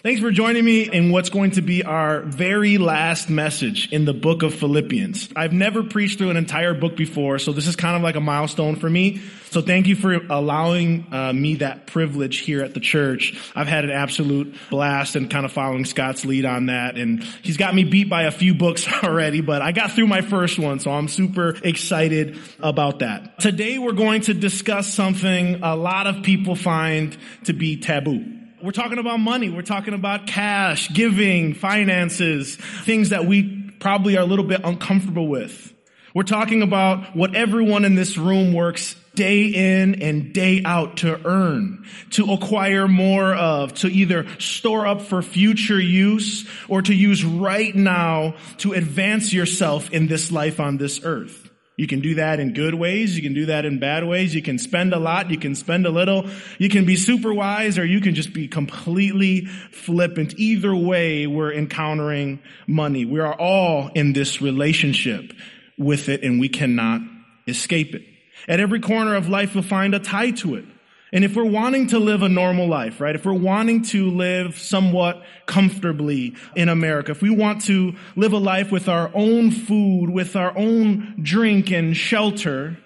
Thanks for joining me in what's going to be our very last message in the book of Philippians. I've never preached through an entire book before, so this is kind of like a milestone for me. So thank you for allowing uh, me that privilege here at the church. I've had an absolute blast and kind of following Scott's lead on that. And he's got me beat by a few books already, but I got through my first one, so I'm super excited about that. Today we're going to discuss something a lot of people find to be taboo. We're talking about money. We're talking about cash, giving, finances, things that we probably are a little bit uncomfortable with. We're talking about what everyone in this room works day in and day out to earn, to acquire more of, to either store up for future use or to use right now to advance yourself in this life on this earth. You can do that in good ways. You can do that in bad ways. You can spend a lot. You can spend a little. You can be super wise or you can just be completely flippant. Either way, we're encountering money. We are all in this relationship with it and we cannot escape it. At every corner of life, you'll find a tie to it. And if we're wanting to live a normal life, right? If we're wanting to live somewhat comfortably in America, if we want to live a life with our own food, with our own drink and shelter,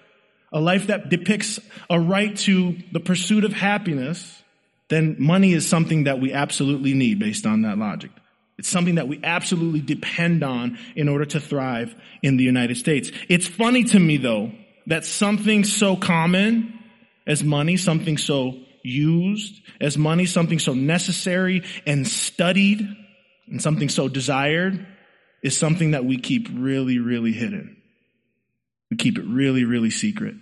a life that depicts a right to the pursuit of happiness, then money is something that we absolutely need based on that logic. It's something that we absolutely depend on in order to thrive in the United States. It's funny to me though that something so common as money, something so used, as money, something so necessary and studied, and something so desired, is something that we keep really, really hidden. We keep it really, really secret.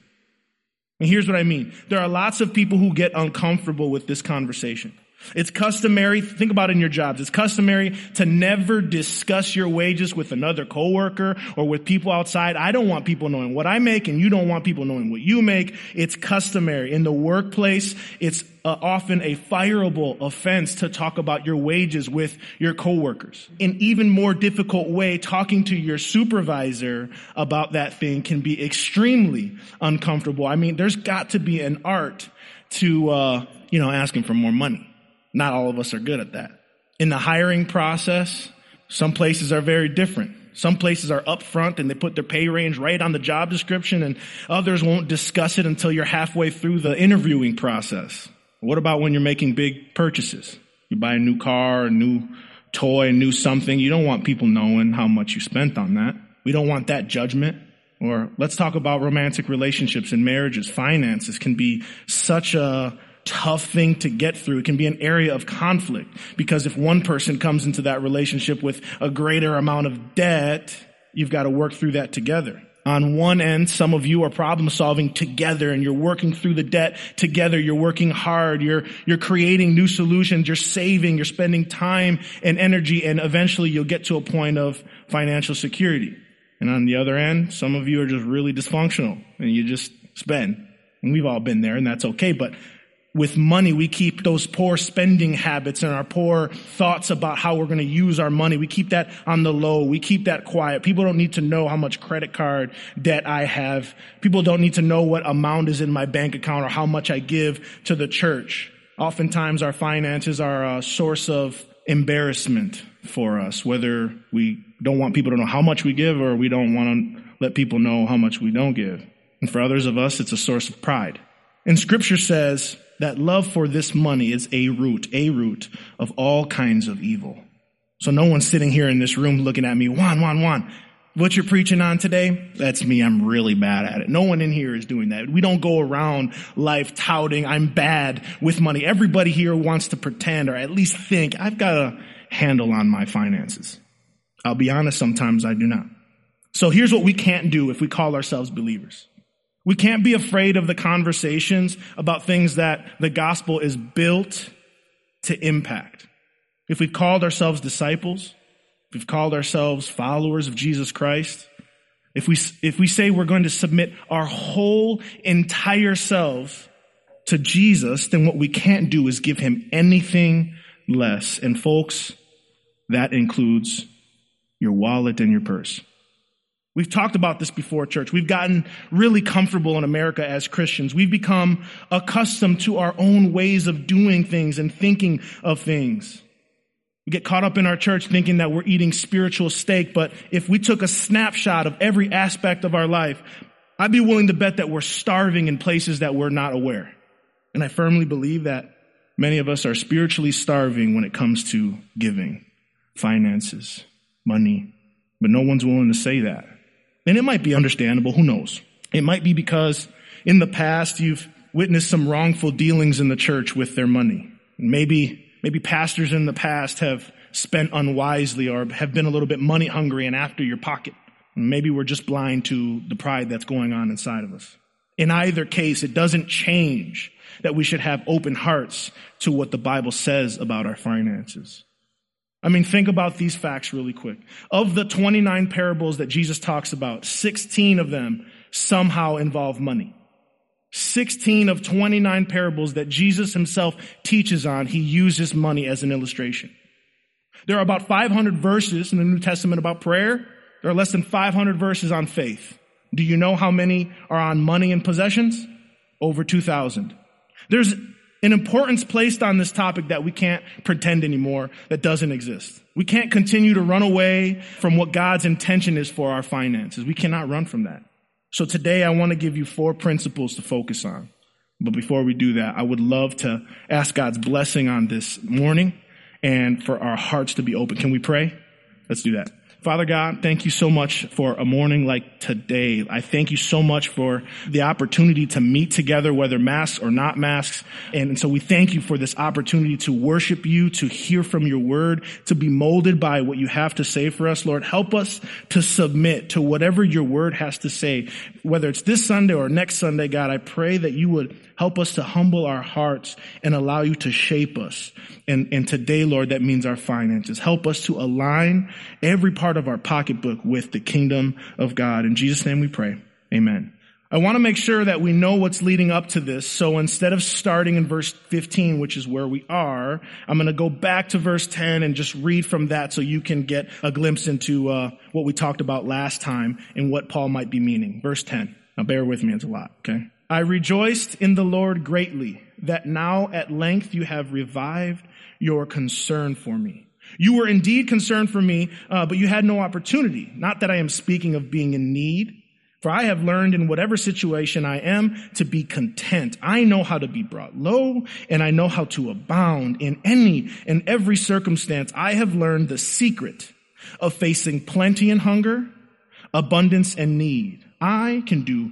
And here's what I mean. There are lots of people who get uncomfortable with this conversation. It's customary, think about it in your jobs. It's customary to never discuss your wages with another coworker or with people outside. I don't want people knowing what I make and you don't want people knowing what you make. It's customary. In the workplace, it's uh, often a fireable offense to talk about your wages with your coworkers. An even more difficult way, talking to your supervisor about that thing can be extremely uncomfortable. I mean, there's got to be an art to, uh, you know, asking for more money. Not all of us are good at that. In the hiring process, some places are very different. Some places are upfront and they put their pay range right on the job description and others won't discuss it until you're halfway through the interviewing process. What about when you're making big purchases? You buy a new car, a new toy, a new something. You don't want people knowing how much you spent on that. We don't want that judgment. Or let's talk about romantic relationships and marriages. Finances can be such a tough thing to get through. It can be an area of conflict because if one person comes into that relationship with a greater amount of debt, you've got to work through that together. On one end, some of you are problem solving together and you're working through the debt together. You're working hard. You're, you're creating new solutions. You're saving. You're spending time and energy and eventually you'll get to a point of financial security. And on the other end, some of you are just really dysfunctional and you just spend. And we've all been there and that's okay. But with money, we keep those poor spending habits and our poor thoughts about how we're going to use our money. We keep that on the low. We keep that quiet. People don't need to know how much credit card debt I have. People don't need to know what amount is in my bank account or how much I give to the church. Oftentimes our finances are a source of embarrassment for us, whether we don't want people to know how much we give or we don't want to let people know how much we don't give. And for others of us, it's a source of pride. And scripture says that love for this money is a root, a root of all kinds of evil. So no one's sitting here in this room looking at me, Juan, Juan, Juan. What you're preaching on today? That's me. I'm really bad at it. No one in here is doing that. We don't go around life touting I'm bad with money. Everybody here wants to pretend or at least think I've got a handle on my finances. I'll be honest, sometimes I do not. So here's what we can't do if we call ourselves believers. We can't be afraid of the conversations about things that the gospel is built to impact. If we've called ourselves disciples, if we've called ourselves followers of Jesus Christ, if we, if we say we're going to submit our whole entire selves to Jesus, then what we can't do is give him anything less. And folks, that includes your wallet and your purse. We've talked about this before, church. We've gotten really comfortable in America as Christians. We've become accustomed to our own ways of doing things and thinking of things. We get caught up in our church thinking that we're eating spiritual steak, but if we took a snapshot of every aspect of our life, I'd be willing to bet that we're starving in places that we're not aware. And I firmly believe that many of us are spiritually starving when it comes to giving, finances, money, but no one's willing to say that. And it might be understandable, who knows? It might be because in the past you've witnessed some wrongful dealings in the church with their money. Maybe, maybe pastors in the past have spent unwisely or have been a little bit money hungry and after your pocket. Maybe we're just blind to the pride that's going on inside of us. In either case, it doesn't change that we should have open hearts to what the Bible says about our finances. I mean, think about these facts really quick. Of the 29 parables that Jesus talks about, 16 of them somehow involve money. 16 of 29 parables that Jesus himself teaches on, he uses money as an illustration. There are about 500 verses in the New Testament about prayer. There are less than 500 verses on faith. Do you know how many are on money and possessions? Over 2,000. There's an importance placed on this topic that we can't pretend anymore that doesn't exist. We can't continue to run away from what God's intention is for our finances. We cannot run from that. So today I want to give you four principles to focus on. But before we do that, I would love to ask God's blessing on this morning and for our hearts to be open. Can we pray? Let's do that. Father God, thank you so much for a morning like today. I thank you so much for the opportunity to meet together, whether masks or not masks. And so we thank you for this opportunity to worship you, to hear from your word, to be molded by what you have to say for us. Lord, help us to submit to whatever your word has to say, whether it's this Sunday or next Sunday, God. I pray that you would help us to humble our hearts and allow you to shape us. And, and today, Lord, that means our finances. Help us to align every part of our pocketbook with the kingdom of God. In Jesus' name we pray. Amen. I want to make sure that we know what's leading up to this. So instead of starting in verse 15, which is where we are, I'm going to go back to verse 10 and just read from that so you can get a glimpse into uh, what we talked about last time and what Paul might be meaning. Verse 10. Now bear with me, it's a lot, okay? I rejoiced in the Lord greatly that now at length you have revived your concern for me. You were indeed concerned for me, uh, but you had no opportunity. Not that I am speaking of being in need, for I have learned in whatever situation I am to be content. I know how to be brought low, and I know how to abound in any and every circumstance. I have learned the secret of facing plenty and hunger, abundance and need. I can do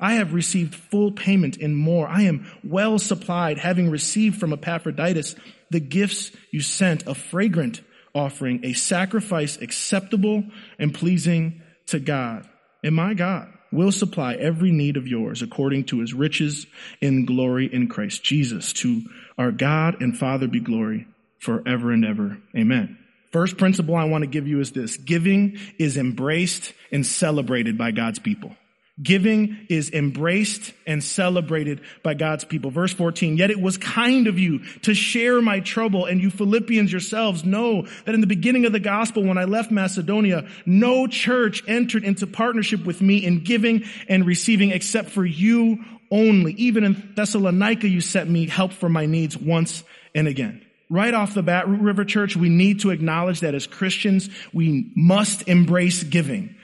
I have received full payment and more. I am well supplied, having received from Epaphroditus the gifts you sent, a fragrant offering, a sacrifice acceptable and pleasing to God. And my God will supply every need of yours according to his riches in glory in Christ Jesus. To our God and Father be glory forever and ever. Amen. First principle I want to give you is this. Giving is embraced and celebrated by God's people. Giving is embraced and celebrated by God's people. Verse 14, yet it was kind of you to share my trouble and you Philippians yourselves know that in the beginning of the gospel, when I left Macedonia, no church entered into partnership with me in giving and receiving except for you only. Even in Thessalonica, you sent me help for my needs once and again right off the bat, River Church, we need to acknowledge that as Christians, we must embrace giving.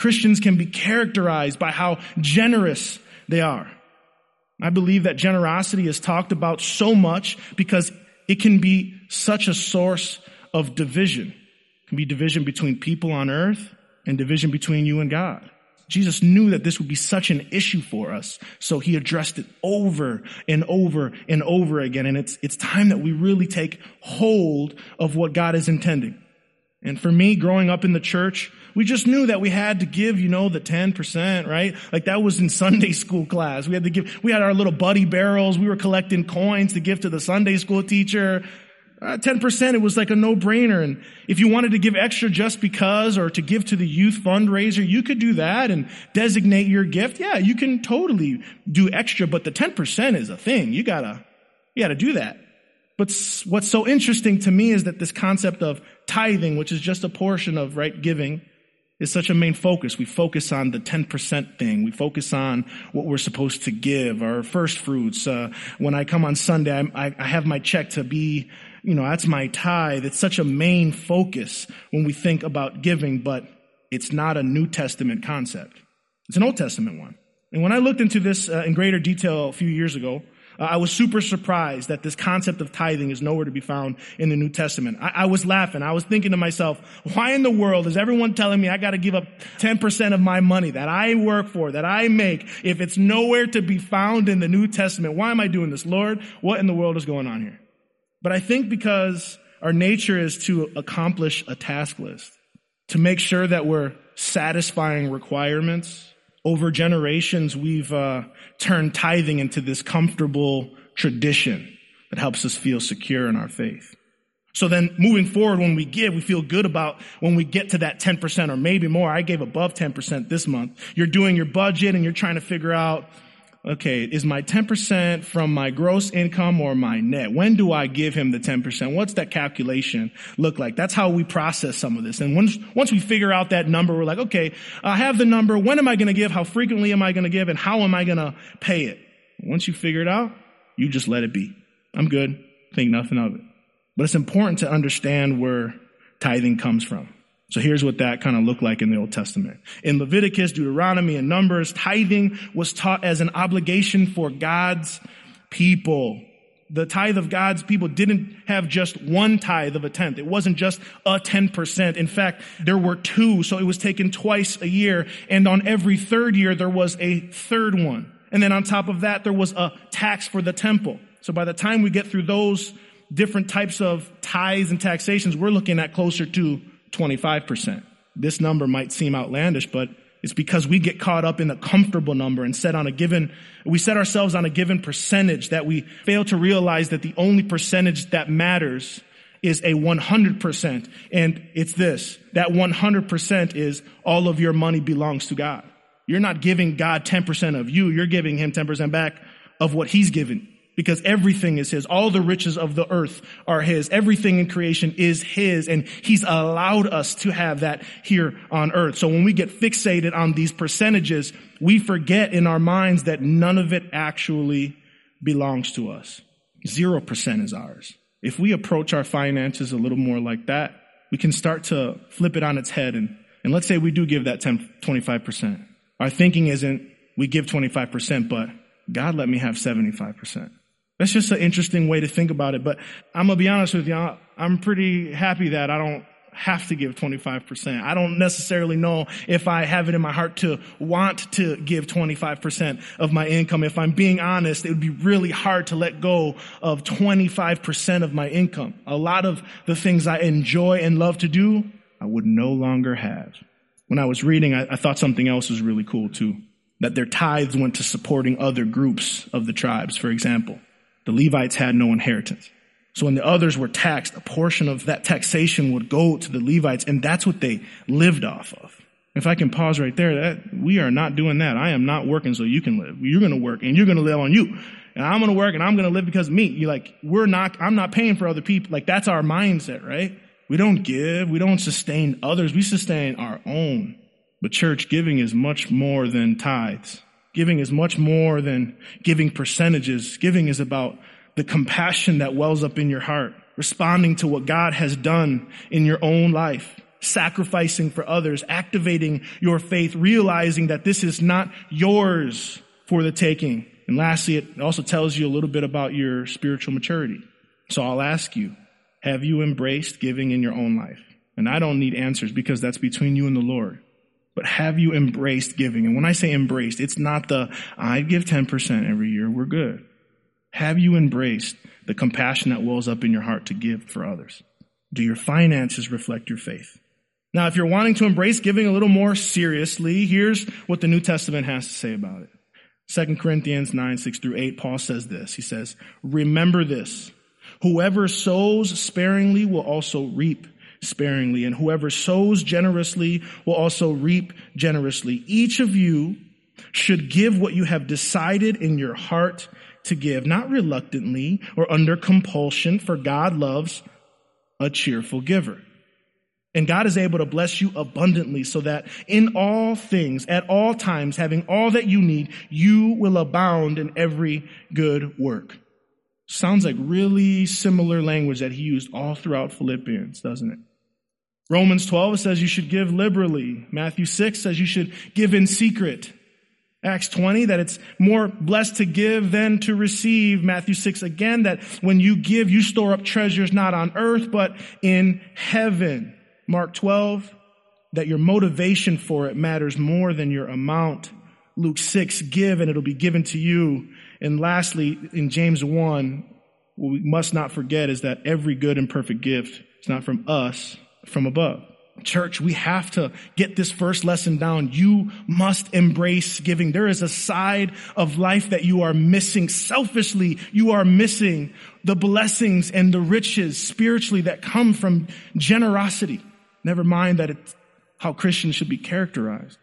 Christians can be characterized by how generous they are. I believe that generosity is talked about so much because it can be such a source of division. It can be division between people on earth and division between you and God. Jesus knew that this would be such an issue for us. So he addressed it over and over and over again. And it's, it's time that we really take hold of what God is intending. And for me, growing up in the church, we just knew that we had to give, you know, the 10%, right? Like that was in Sunday school class. We had to give, we had our little buddy barrels. We were collecting coins to give to the Sunday school teacher. uh, 10%, it was like a no-brainer. And if you wanted to give extra just because or to give to the youth fundraiser, you could do that and designate your gift. Yeah, you can totally do extra, but the 10% is a thing. You gotta, you gotta do that. But what's so interesting to me is that this concept of tithing, which is just a portion of right giving, is such a main focus. We focus on the 10% thing. We focus on what we're supposed to give, our first fruits. Uh, when I come on Sunday, I, I have my check to be, you know, that's my tithe. It's such a main focus when we think about giving, but it's not a New Testament concept. It's an Old Testament one. And when I looked into this uh, in greater detail a few years ago, uh, I was super surprised that this concept of tithing is nowhere to be found in the New Testament. I, I was laughing. I was thinking to myself, why in the world is everyone telling me I got to give up 10% of my money that I work for, that I make, if it's nowhere to be found in the New Testament? Why am I doing this? Lord, what in the world is going on here? But I think because our nature is to accomplish a task list, to make sure that we're satisfying requirements, over generations, we've uh, turned tithing into this comfortable tradition that helps us feel secure in our faith. So then moving forward, when we give, we feel good about when we get to that 10% or maybe more. I gave above 10% this month. You're doing your budget and you're trying to figure out, okay, is my 10% from my gross income or my net? When do I give him the 10%? What's that calculation look like? That's how we process some of this. And once, once we figure out that number, we're like, okay, I have the number. When am I going to give? How frequently am I going to give? And how am I going to pay it? Once you figure it out, you just let it be. I'm good. Think nothing of it. But it's important to understand where tithing comes from. So here's what that kind of looked like in the Old Testament. In Leviticus, Deuteronomy, and Numbers, tithing was taught as an obligation for God's people. The tithe of God's people didn't have just one tithe of a tenth. It wasn't just a 10%. In fact, there were two, so it was taken twice a year, and on every third year there was a third one. And then on top of that, there was a tax for the temple. So by the time we get through those different types of tithes and taxations, we're looking at closer to 25%. This number might seem outlandish, but it's because we get caught up in a comfortable number and set on a given, we set ourselves on a given percentage that we fail to realize that the only percentage that matters is a 100%. And it's this, that 100% is all of your money belongs to God. You're not giving God 10% of you, you're giving Him 10% back of what He's given because everything is his. All the riches of the earth are his. Everything in creation is his and he's allowed us to have that here on earth. So when we get fixated on these percentages, we forget in our minds that none of it actually belongs to us. Zero percent is ours. If we approach our finances a little more like that, we can start to flip it on its head and, and let's say we do give that 10, 25%. Our thinking isn't we give 25%, but God let me have 75%. That's just an interesting way to think about it. But I'm going to be honest with you. I'm pretty happy that I don't have to give 25%. I don't necessarily know if I have it in my heart to want to give 25% of my income. If I'm being honest, it would be really hard to let go of 25% of my income. A lot of the things I enjoy and love to do, I would no longer have. When I was reading, I, I thought something else was really cool too. That their tithes went to supporting other groups of the tribes, for example. The Levites had no inheritance. So when the others were taxed, a portion of that taxation would go to the Levites, and that's what they lived off of. If I can pause right there, that we are not doing that. I am not working so you can live. You're going to work and you're going to live on you. And I'm going to work and I'm going to live because of me. You like, we're not, I'm not paying for other people. Like that's our mindset, right? We don't give. We don't sustain others. We sustain our own. But church giving is much more than tithes. Giving is much more than giving percentages. Giving is about the compassion that wells up in your heart, responding to what God has done in your own life, sacrificing for others, activating your faith, realizing that this is not yours for the taking. And lastly, it also tells you a little bit about your spiritual maturity. So I'll ask you, have you embraced giving in your own life? And I don't need answers because that's between you and the Lord. But have you embraced giving? And when I say embraced, it's not the, I give 10% every year, we're good. Have you embraced the compassion that wells up in your heart to give for others? Do your finances reflect your faith? Now, if you're wanting to embrace giving a little more seriously, here's what the New Testament has to say about it. 2 Corinthians 9, 6 through 8, Paul says this. He says, remember this. Whoever sows sparingly will also reap sparingly, and whoever sows generously will also reap generously. Each of you should give what you have decided in your heart to give, not reluctantly or under compulsion, for God loves a cheerful giver. And God is able to bless you abundantly so that in all things, at all times, having all that you need, you will abound in every good work. Sounds like really similar language that he used all throughout Philippians, doesn't it? Romans 12 says you should give liberally. Matthew 6 says you should give in secret. Acts 20, that it's more blessed to give than to receive. Matthew 6 again, that when you give, you store up treasures not on earth, but in heaven. Mark 12, that your motivation for it matters more than your amount. Luke 6, give and it'll be given to you. And lastly, in James 1, what we must not forget is that every good and perfect gift is not from us, from above. Church, we have to get this first lesson down. You must embrace giving. There is a side of life that you are missing selfishly. You are missing the blessings and the riches spiritually that come from generosity. Never mind that it's how Christians should be characterized.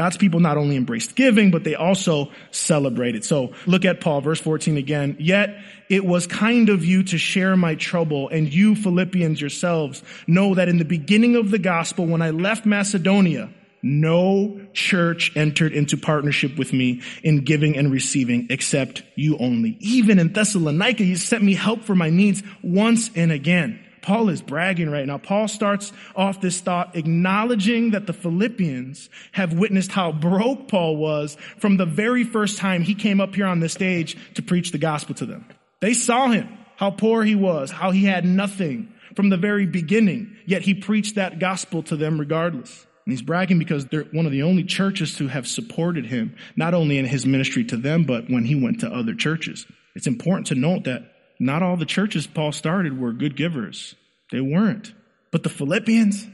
God's people not only embraced giving, but they also celebrated. So look at Paul, verse 14 again. Yet it was kind of you to share my trouble, and you Philippians yourselves know that in the beginning of the gospel, when I left Macedonia, no church entered into partnership with me in giving and receiving except you only. Even in Thessalonica, you sent me help for my needs once and again. Paul is bragging right now. Paul starts off this thought acknowledging that the Philippians have witnessed how broke Paul was from the very first time he came up here on this stage to preach the gospel to them. They saw him, how poor he was, how he had nothing from the very beginning, yet he preached that gospel to them regardless. And he's bragging because they're one of the only churches to have supported him, not only in his ministry to them, but when he went to other churches. It's important to note that not all the churches Paul started were good givers. They weren't. But the Philippians,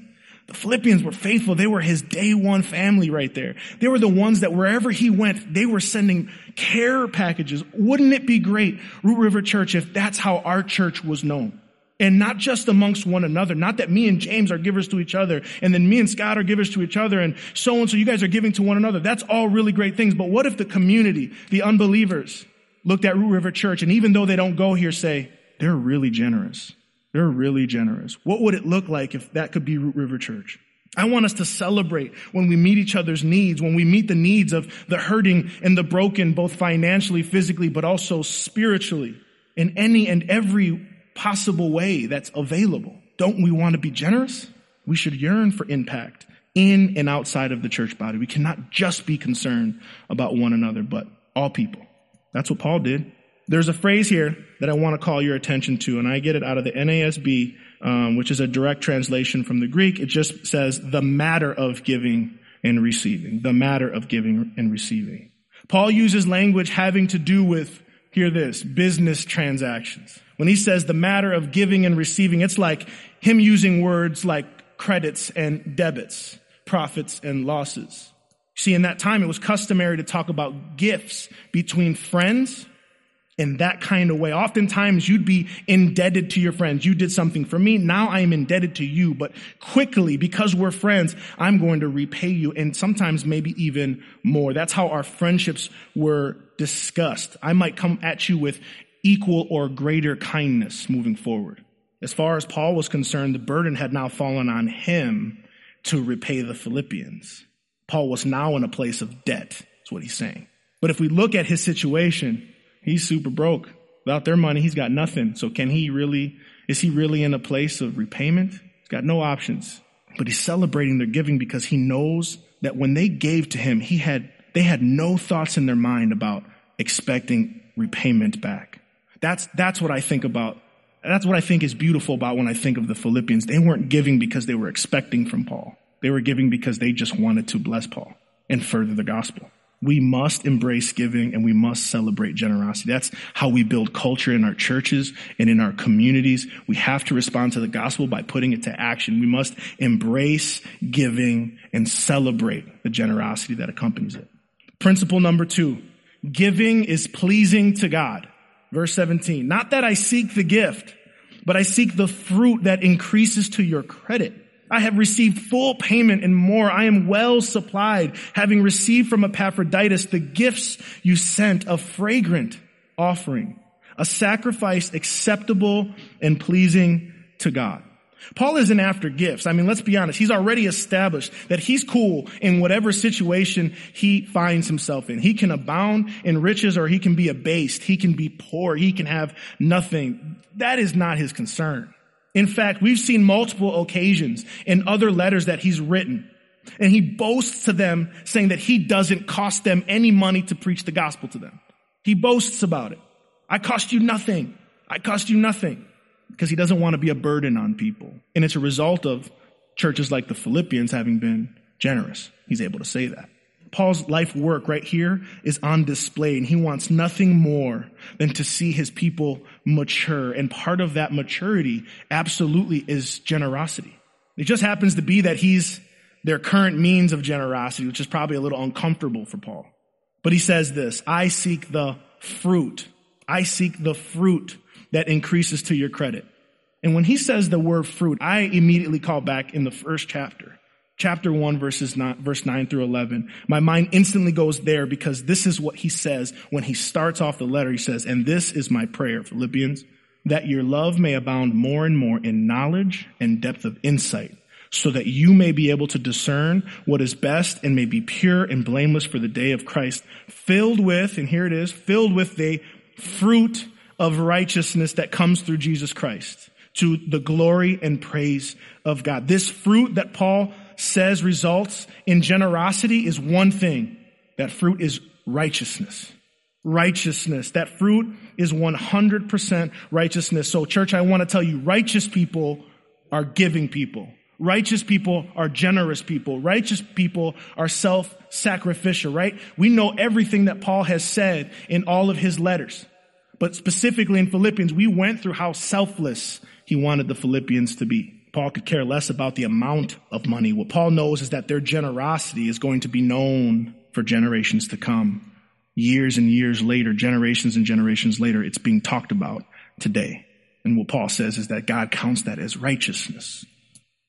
the Philippians were faithful. They were his day one family right there. They were the ones that wherever he went, they were sending care packages. Wouldn't it be great, Root River Church, if that's how our church was known? And not just amongst one another. Not that me and James are givers to each other, and then me and Scott are givers to each other, and so and so you guys are giving to one another. That's all really great things. But what if the community, the unbelievers, looked at Root River Church and even though they don't go here say, they're really generous. They're really generous. What would it look like if that could be Root River Church? I want us to celebrate when we meet each other's needs, when we meet the needs of the hurting and the broken, both financially, physically, but also spiritually in any and every possible way that's available. Don't we want to be generous? We should yearn for impact in and outside of the church body. We cannot just be concerned about one another, but all people. That's what Paul did. There's a phrase here that I want to call your attention to, and I get it out of the NASB, um, which is a direct translation from the Greek. It just says the matter of giving and receiving. The matter of giving and receiving. Paul uses language having to do with, hear this, business transactions. When he says the matter of giving and receiving, it's like him using words like credits and debits, profits and losses. See, in that time, it was customary to talk about gifts between friends in that kind of way. Oftentimes you'd be indebted to your friends. You did something for me. Now I am indebted to you, but quickly, because we're friends, I'm going to repay you and sometimes maybe even more. That's how our friendships were discussed. I might come at you with equal or greater kindness moving forward. As far as Paul was concerned, the burden had now fallen on him to repay the Philippians. Paul was now in a place of debt, is what he's saying. But if we look at his situation, he's super broke. Without their money, he's got nothing. So can he really, is he really in a place of repayment? He's got no options. But he's celebrating their giving because he knows that when they gave to him, he had, they had no thoughts in their mind about expecting repayment back. That's, that's what I think about. That's what I think is beautiful about when I think of the Philippians. They weren't giving because they were expecting from Paul. They were giving because they just wanted to bless Paul and further the gospel. We must embrace giving and we must celebrate generosity. That's how we build culture in our churches and in our communities. We have to respond to the gospel by putting it to action. We must embrace giving and celebrate the generosity that accompanies it. Principle number two, giving is pleasing to God. Verse 17, not that I seek the gift, but I seek the fruit that increases to your credit. I have received full payment and more. I am well supplied, having received from Epaphroditus the gifts you sent, a fragrant offering, a sacrifice acceptable and pleasing to God. Paul isn't after gifts. I mean, let's be honest. He's already established that he's cool in whatever situation he finds himself in. He can abound in riches or he can be abased. He can be poor. He can have nothing. That is not his concern. In fact, we've seen multiple occasions in other letters that he's written and he boasts to them saying that he doesn't cost them any money to preach the gospel to them. He boasts about it. I cost you nothing. I cost you nothing because he doesn't want to be a burden on people. And it's a result of churches like the Philippians having been generous. He's able to say that. Paul's life work right here is on display and he wants nothing more than to see his people mature. And part of that maturity absolutely is generosity. It just happens to be that he's their current means of generosity, which is probably a little uncomfortable for Paul. But he says this, I seek the fruit. I seek the fruit that increases to your credit. And when he says the word fruit, I immediately call back in the first chapter, chapter one, verses nine, verse nine through 11. My mind instantly goes there because this is what he says when he starts off the letter. He says, and this is my prayer, Philippians, that your love may abound more and more in knowledge and depth of insight so that you may be able to discern what is best and may be pure and blameless for the day of Christ, filled with, and here it is, filled with the fruit of righteousness that comes through Jesus Christ to the glory and praise of God. This fruit that Paul says results in generosity is one thing. That fruit is righteousness. Righteousness. That fruit is 100% righteousness. So church, I want to tell you, righteous people are giving people. Righteous people are generous people. Righteous people are self-sacrificial, right? We know everything that Paul has said in all of his letters. But specifically in Philippians, we went through how selfless he wanted the Philippians to be. Paul could care less about the amount of money. What Paul knows is that their generosity is going to be known for generations to come. Years and years later, generations and generations later, it's being talked about today. And what Paul says is that God counts that as righteousness.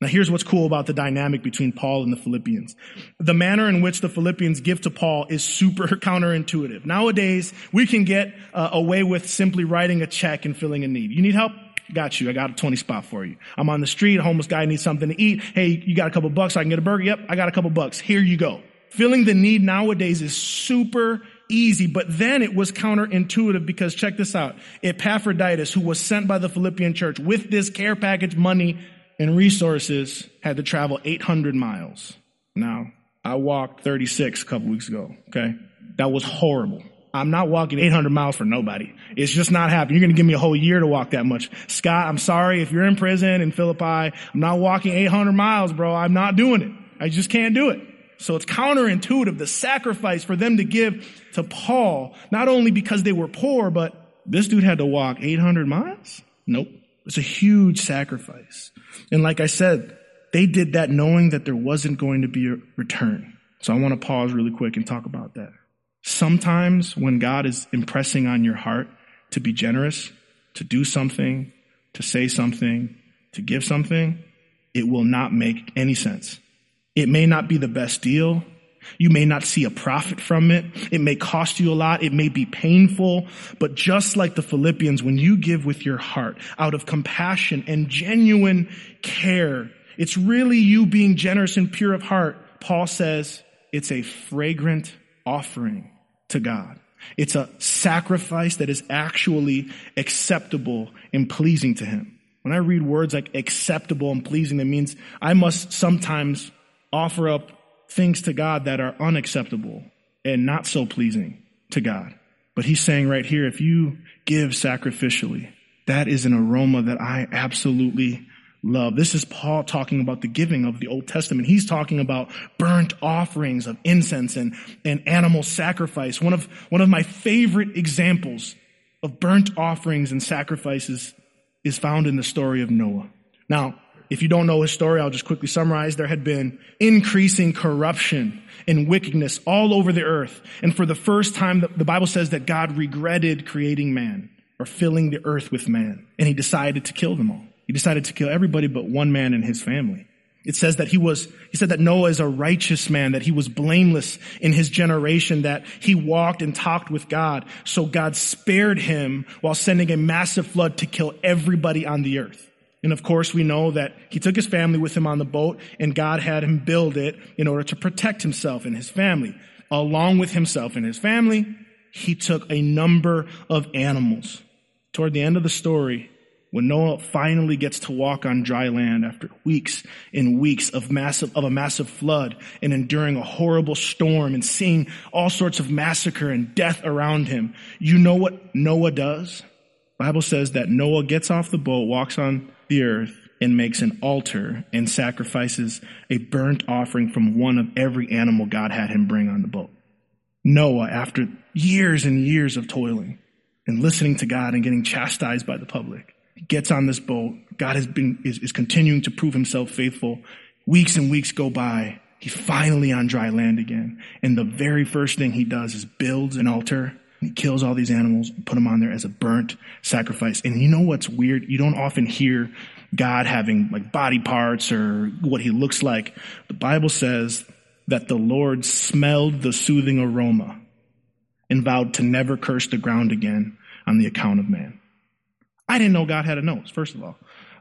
Now here's what's cool about the dynamic between Paul and the Philippians. The manner in which the Philippians give to Paul is super counterintuitive. Nowadays, we can get uh, away with simply writing a check and filling a need. You need help? Got you. I got a 20 spot for you. I'm on the street. Homeless guy needs something to eat. Hey, you got a couple bucks I can get a burger? Yep. I got a couple bucks. Here you go. Filling the need nowadays is super easy, but then it was counterintuitive because check this out. Epaphroditus, who was sent by the Philippian church with this care package money and resources had to travel 800 miles. Now, I walked 36 a couple weeks ago, okay? That was horrible. I'm not walking 800 miles for nobody. It's just not happening. You're going to give me a whole year to walk that much. Scott, I'm sorry if you're in prison in Philippi. I'm not walking 800 miles, bro. I'm not doing it. I just can't do it. So it's counterintuitive, the sacrifice for them to give to Paul, not only because they were poor, but this dude had to walk 800 miles? Nope. It's a huge sacrifice. And like I said, they did that knowing that there wasn't going to be a return. So I want to pause really quick and talk about that. Sometimes when God is impressing on your heart to be generous, to do something, to say something, to give something, it will not make any sense. It may not be the best deal. You may not see a profit from it. It may cost you a lot. It may be painful. But just like the Philippians, when you give with your heart out of compassion and genuine care, it's really you being generous and pure of heart. Paul says it's a fragrant offering to God. It's a sacrifice that is actually acceptable and pleasing to Him. When I read words like acceptable and pleasing, that means I must sometimes offer up things to God that are unacceptable and not so pleasing to God. But he's saying right here, if you give sacrificially, that is an aroma that I absolutely love. This is Paul talking about the giving of the Old Testament. He's talking about burnt offerings of incense and, and animal sacrifice. One of, one of my favorite examples of burnt offerings and sacrifices is found in the story of Noah. Now, if you don't know his story, I'll just quickly summarize. There had been increasing corruption and wickedness all over the earth. And for the first time, the Bible says that God regretted creating man. or filling the earth with man. And he decided to kill them all. He decided to kill everybody but one man and his family. It says that he was, he said that Noah is a righteous man, that he was blameless in his generation, that he walked and talked with God. So God spared him while sending a massive flood to kill everybody on the earth. And of course, we know that he took his family with him on the boat and God had him build it in order to protect himself and his family. Along with himself and his family, he took a number of animals. Toward the end of the story, when Noah finally gets to walk on dry land after weeks and weeks of massive, of a massive flood and enduring a horrible storm and seeing all sorts of massacre and death around him, you know what Noah does? Bible says that Noah gets off the boat, walks on the earth, and makes an altar and sacrifices a burnt offering from one of every animal God had him bring on the boat. Noah, after years and years of toiling and listening to God and getting chastised by the public, gets on this boat. God has been, is, is continuing to prove himself faithful. Weeks and weeks go by. He's finally on dry land again. And the very first thing he does is builds an altar. He kills all these animals, put them on there as a burnt sacrifice. And you know what's weird? You don't often hear God having like body parts or what he looks like. The Bible says that the Lord smelled the soothing aroma and vowed to never curse the ground again on the account of man. I didn't know God had a nose, first of all.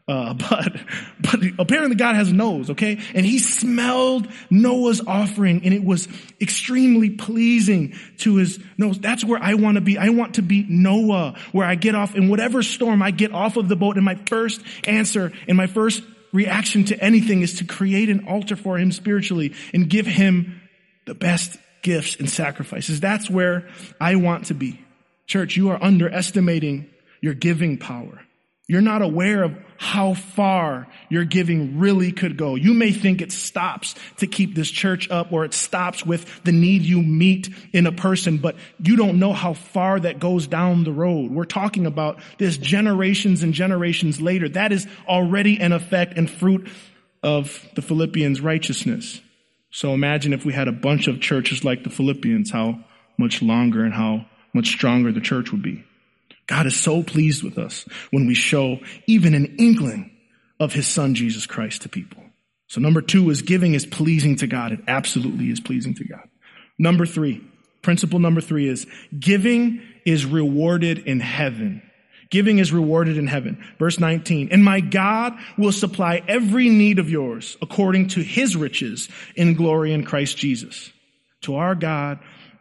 Uh, but, but apparently God has a nose, okay? And he smelled Noah's offering and it was extremely pleasing to his nose. That's where I want to be. I want to be Noah, where I get off in whatever storm I get off of the boat and my first answer and my first reaction to anything is to create an altar for him spiritually and give him the best gifts and sacrifices. That's where I want to be. Church, you are underestimating your giving power. You're not aware of how far your giving really could go. You may think it stops to keep this church up or it stops with the need you meet in a person, but you don't know how far that goes down the road. We're talking about this generations and generations later. That is already an effect and fruit of the Philippians righteousness. So imagine if we had a bunch of churches like the Philippians, how much longer and how much stronger the church would be. God is so pleased with us when we show even an inkling of his son, Jesus Christ, to people. So number two is giving is pleasing to God. It absolutely is pleasing to God. Number three, principle number three is giving is rewarded in heaven. Giving is rewarded in heaven. Verse 19, and my God will supply every need of yours according to his riches in glory in Christ Jesus. To our God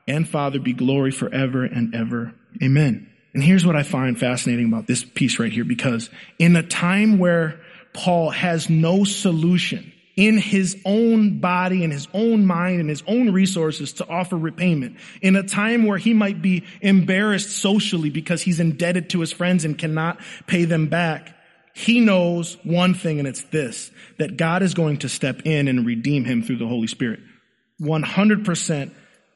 and Father be glory forever and ever. Amen. And here's what I find fascinating about this piece right here, because in a time where Paul has no solution in his own body and his own mind and his own resources to offer repayment, in a time where he might be embarrassed socially because he's indebted to his friends and cannot pay them back, he knows one thing and it's this, that God is going to step in and redeem him through the Holy Spirit. 100%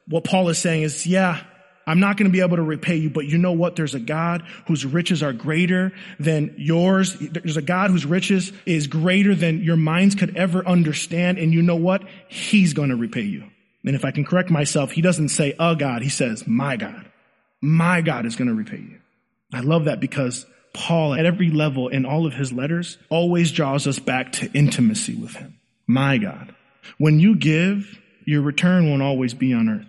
what Paul is saying is, yeah, I'm not going to be able to repay you, but you know what? There's a God whose riches are greater than yours. There's a God whose riches is greater than your minds could ever understand. And you know what? He's going to repay you. And if I can correct myself, he doesn't say a God. He says, my God. My God is going to repay you. I love that because Paul at every level in all of his letters always draws us back to intimacy with him. My God. When you give, your return won't always be on earth.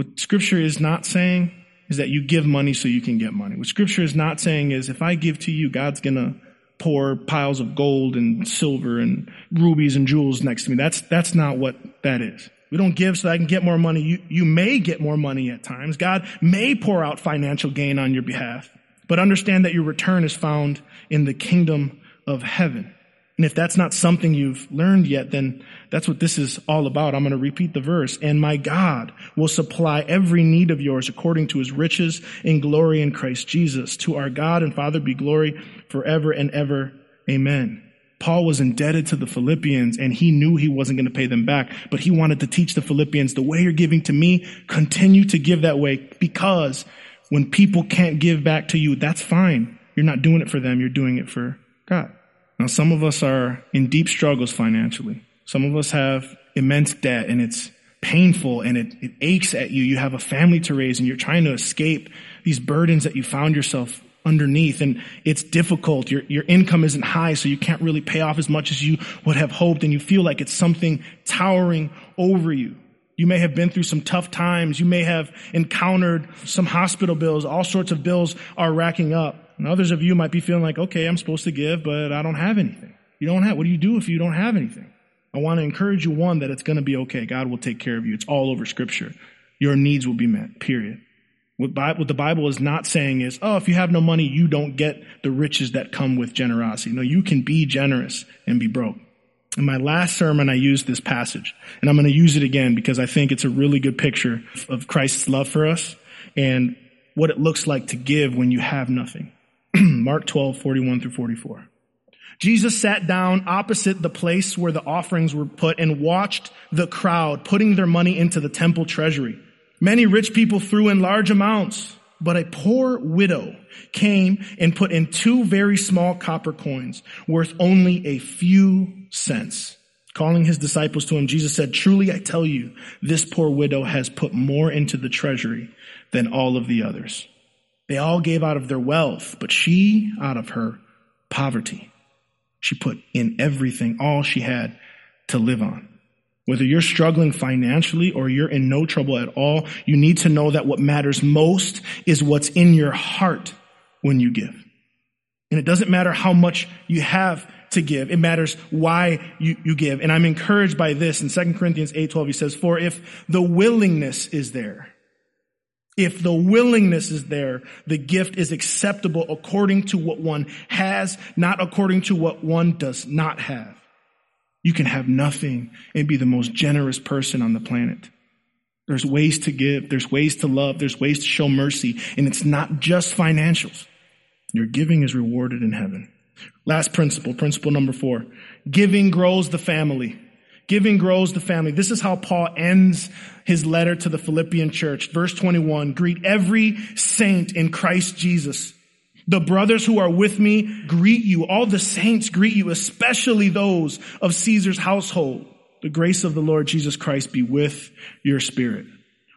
What scripture is not saying is that you give money so you can get money. What scripture is not saying is if I give to you, God's gonna pour piles of gold and silver and rubies and jewels next to me. That's, that's not what that is. We don't give so I can get more money. You, you may get more money at times. God may pour out financial gain on your behalf, but understand that your return is found in the kingdom of heaven. And if that's not something you've learned yet, then that's what this is all about. I'm going to repeat the verse. And my God will supply every need of yours according to his riches in glory in Christ Jesus. To our God and Father be glory forever and ever. Amen. Paul was indebted to the Philippians and he knew he wasn't going to pay them back, but he wanted to teach the Philippians the way you're giving to me, continue to give that way because when people can't give back to you, that's fine. You're not doing it for them. You're doing it for God. Now, some of us are in deep struggles financially. Some of us have immense debt and it's painful and it, it aches at you. You have a family to raise and you're trying to escape these burdens that you found yourself underneath and it's difficult. Your, your income isn't high, so you can't really pay off as much as you would have hoped and you feel like it's something towering over you. You may have been through some tough times. You may have encountered some hospital bills. All sorts of bills are racking up. And others of you might be feeling like, okay, I'm supposed to give, but I don't have anything. You don't have, what do you do if you don't have anything? I want to encourage you, one, that it's going to be okay. God will take care of you. It's all over scripture. Your needs will be met, period. What, what the Bible is not saying is, oh, if you have no money, you don't get the riches that come with generosity. No, you can be generous and be broke. In my last sermon, I used this passage, and I'm going to use it again because I think it's a really good picture of Christ's love for us and what it looks like to give when you have nothing. Mark 12, 41 through 44. Jesus sat down opposite the place where the offerings were put and watched the crowd putting their money into the temple treasury. Many rich people threw in large amounts, but a poor widow came and put in two very small copper coins worth only a few cents. Calling his disciples to him, Jesus said, truly I tell you, this poor widow has put more into the treasury than all of the others. They all gave out of their wealth, but she out of her poverty. She put in everything, all she had to live on. Whether you're struggling financially or you're in no trouble at all, you need to know that what matters most is what's in your heart when you give. And it doesn't matter how much you have to give. It matters why you, you give. And I'm encouraged by this in 2 Corinthians 8:12 he says, "For if the willingness is there, if the willingness is there, the gift is acceptable according to what one has, not according to what one does not have." You can have nothing and be the most generous person on the planet. There's ways to give. There's ways to love. There's ways to show mercy. And it's not just financials. Your giving is rewarded in heaven. Last principle, principle number four. Giving grows the family. Giving grows the family. This is how Paul ends his letter to the Philippian church. Verse 21, greet every saint in Christ Jesus. The brothers who are with me greet you. All the saints greet you, especially those of Caesar's household. The grace of the Lord Jesus Christ be with your spirit.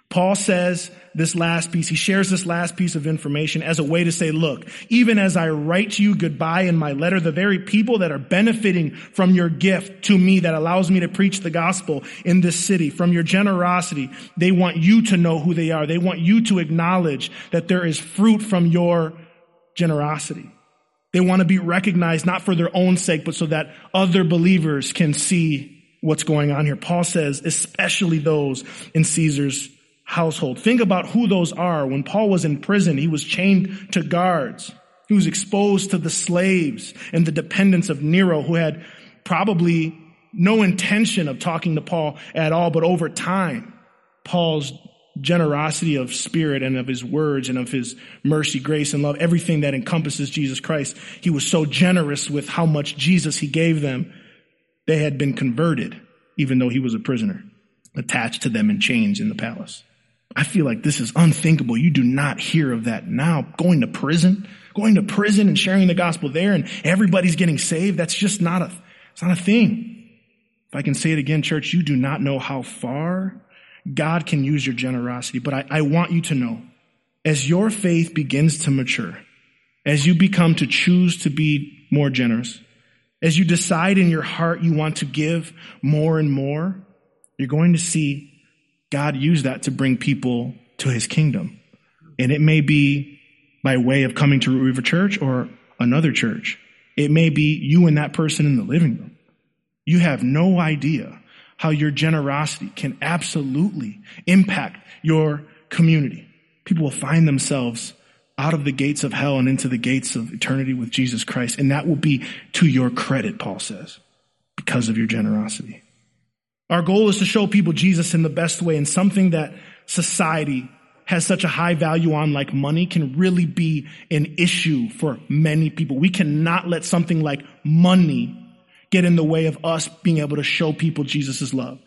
Paul says this last piece, he shares this last piece of information as a way to say, look, even as I write you goodbye in my letter, the very people that are benefiting from your gift to me that allows me to preach the gospel in this city, from your generosity, they want you to know who they are. They want you to acknowledge that there is fruit from your generosity. They want to be recognized not for their own sake, but so that other believers can see what's going on here. Paul says, especially those in Caesar's household. Think about who those are. When Paul was in prison, he was chained to guards. He was exposed to the slaves and the dependents of Nero who had probably no intention of talking to Paul at all, but over time, Paul's generosity of spirit and of his words and of his mercy, grace, and love, everything that encompasses Jesus Christ. He was so generous with how much Jesus he gave them. They had been converted, even though he was a prisoner, attached to them in chains in the palace. I feel like this is unthinkable. You do not hear of that now. Going to prison, going to prison and sharing the gospel there and everybody's getting saved. That's just not a, it's not a thing. If I can say it again, church, you do not know how far God can use your generosity. But I, I want you to know, as your faith begins to mature, as you become to choose to be more generous, as you decide in your heart you want to give more and more, you're going to see God used that to bring people to his kingdom. And it may be by way of coming to Root River Church or another church. It may be you and that person in the living room. You have no idea how your generosity can absolutely impact your community. People will find themselves out of the gates of hell and into the gates of eternity with Jesus Christ. And that will be to your credit, Paul says, because of your generosity. Our goal is to show people Jesus in the best way and something that society has such a high value on like money can really be an issue for many people. We cannot let something like money get in the way of us being able to show people Jesus' love.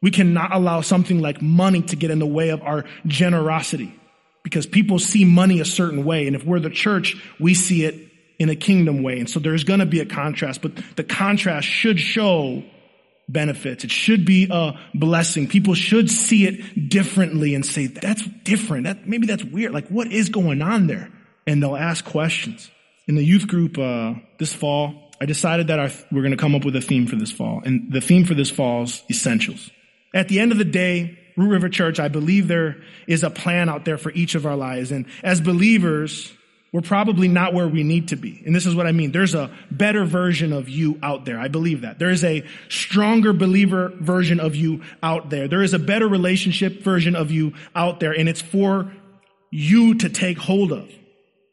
We cannot allow something like money to get in the way of our generosity because people see money a certain way. And if we're the church, we see it in a kingdom way. And so there's going to be a contrast, but the contrast should show benefits. It should be a blessing. People should see it differently and say, that's different. That, maybe that's weird. Like what is going on there? and they'll ask questions. In the youth group uh, this fall, I decided that our, we're going to come up with a theme for this fall. And the theme for this fall is essentials. At the end of the day, Root River Church, I believe there is a plan out there for each of our lives. And as believers, we're probably not where we need to be. And this is what I mean. There's a better version of you out there. I believe that. There is a stronger believer version of you out there. There is a better relationship version of you out there. And it's for you to take hold of.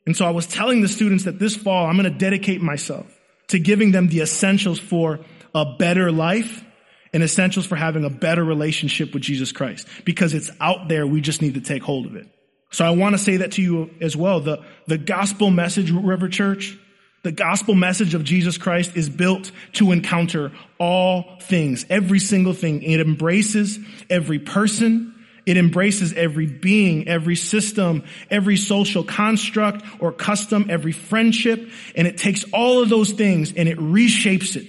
And so I was telling the students that this fall, I'm going to dedicate myself to giving them the essentials for a better life and essentials for having a better relationship with Jesus Christ because it's out there. We just need to take hold of it. So I want to say that to you as well. The, the gospel message, River Church, the gospel message of Jesus Christ is built to encounter all things, every single thing. It embraces every person. It embraces every being, every system, every social construct or custom, every friendship, and it takes all of those things and it reshapes it.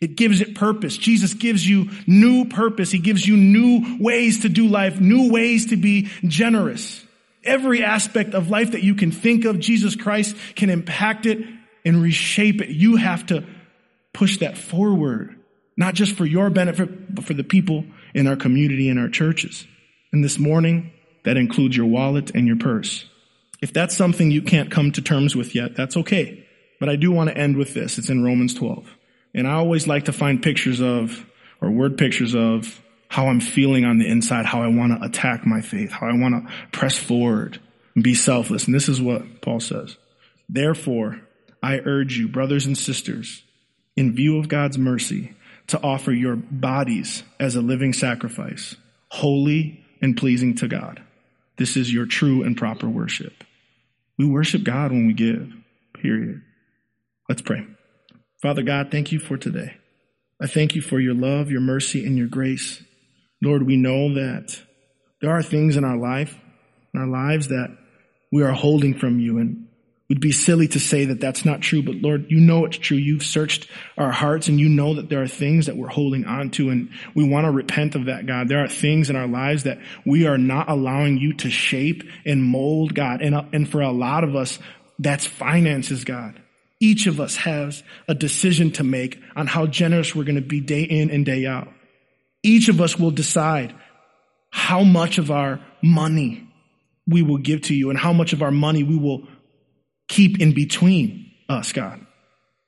It gives it purpose. Jesus gives you new purpose. He gives you new ways to do life, new ways to be generous. Every aspect of life that you can think of, Jesus Christ can impact it and reshape it. You have to push that forward, not just for your benefit, but for the people in our community and our churches. And this morning, that includes your wallet and your purse. If that's something you can't come to terms with yet, that's okay. But I do want to end with this. It's in Romans 12. And I always like to find pictures of, or word pictures of, how I'm feeling on the inside, how I want to attack my faith, how I want to press forward and be selfless. And this is what Paul says. Therefore, I urge you, brothers and sisters, in view of God's mercy, to offer your bodies as a living sacrifice, holy and pleasing to God. This is your true and proper worship. We worship God when we give, period. Let's pray. Father God, thank you for today. I thank you for your love, your mercy, and your grace. Lord, we know that there are things in our life, in our lives that we are holding from you and would be silly to say that that's not true, but Lord, you know it's true. You've searched our hearts and you know that there are things that we're holding on to and we want to repent of that, God. There are things in our lives that we are not allowing you to shape and mold, God. And, uh, and for a lot of us, that's finances, God. Each of us has a decision to make on how generous we're going to be day in and day out. Each of us will decide how much of our money we will give to you and how much of our money we will keep in between us, God.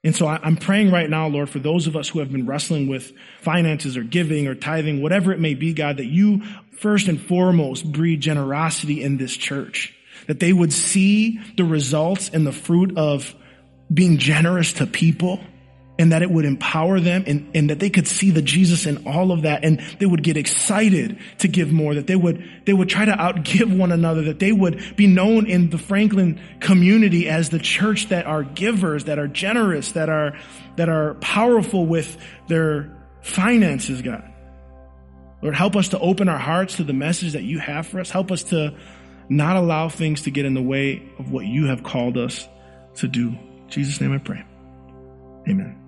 And so I'm praying right now, Lord, for those of us who have been wrestling with finances or giving or tithing, whatever it may be, God, that you first and foremost breed generosity in this church. That they would see the results and the fruit of being generous to people and that it would empower them and, and that they could see the Jesus in all of that and they would get excited to give more, that they would, they would try to outgive one another, that they would be known in the Franklin community as the church that are givers, that are generous, that are, that are powerful with their finances, God. Lord, help us to open our hearts to the message that you have for us. Help us to not allow things to get in the way of what you have called us to do. In Jesus' name I pray. Amen.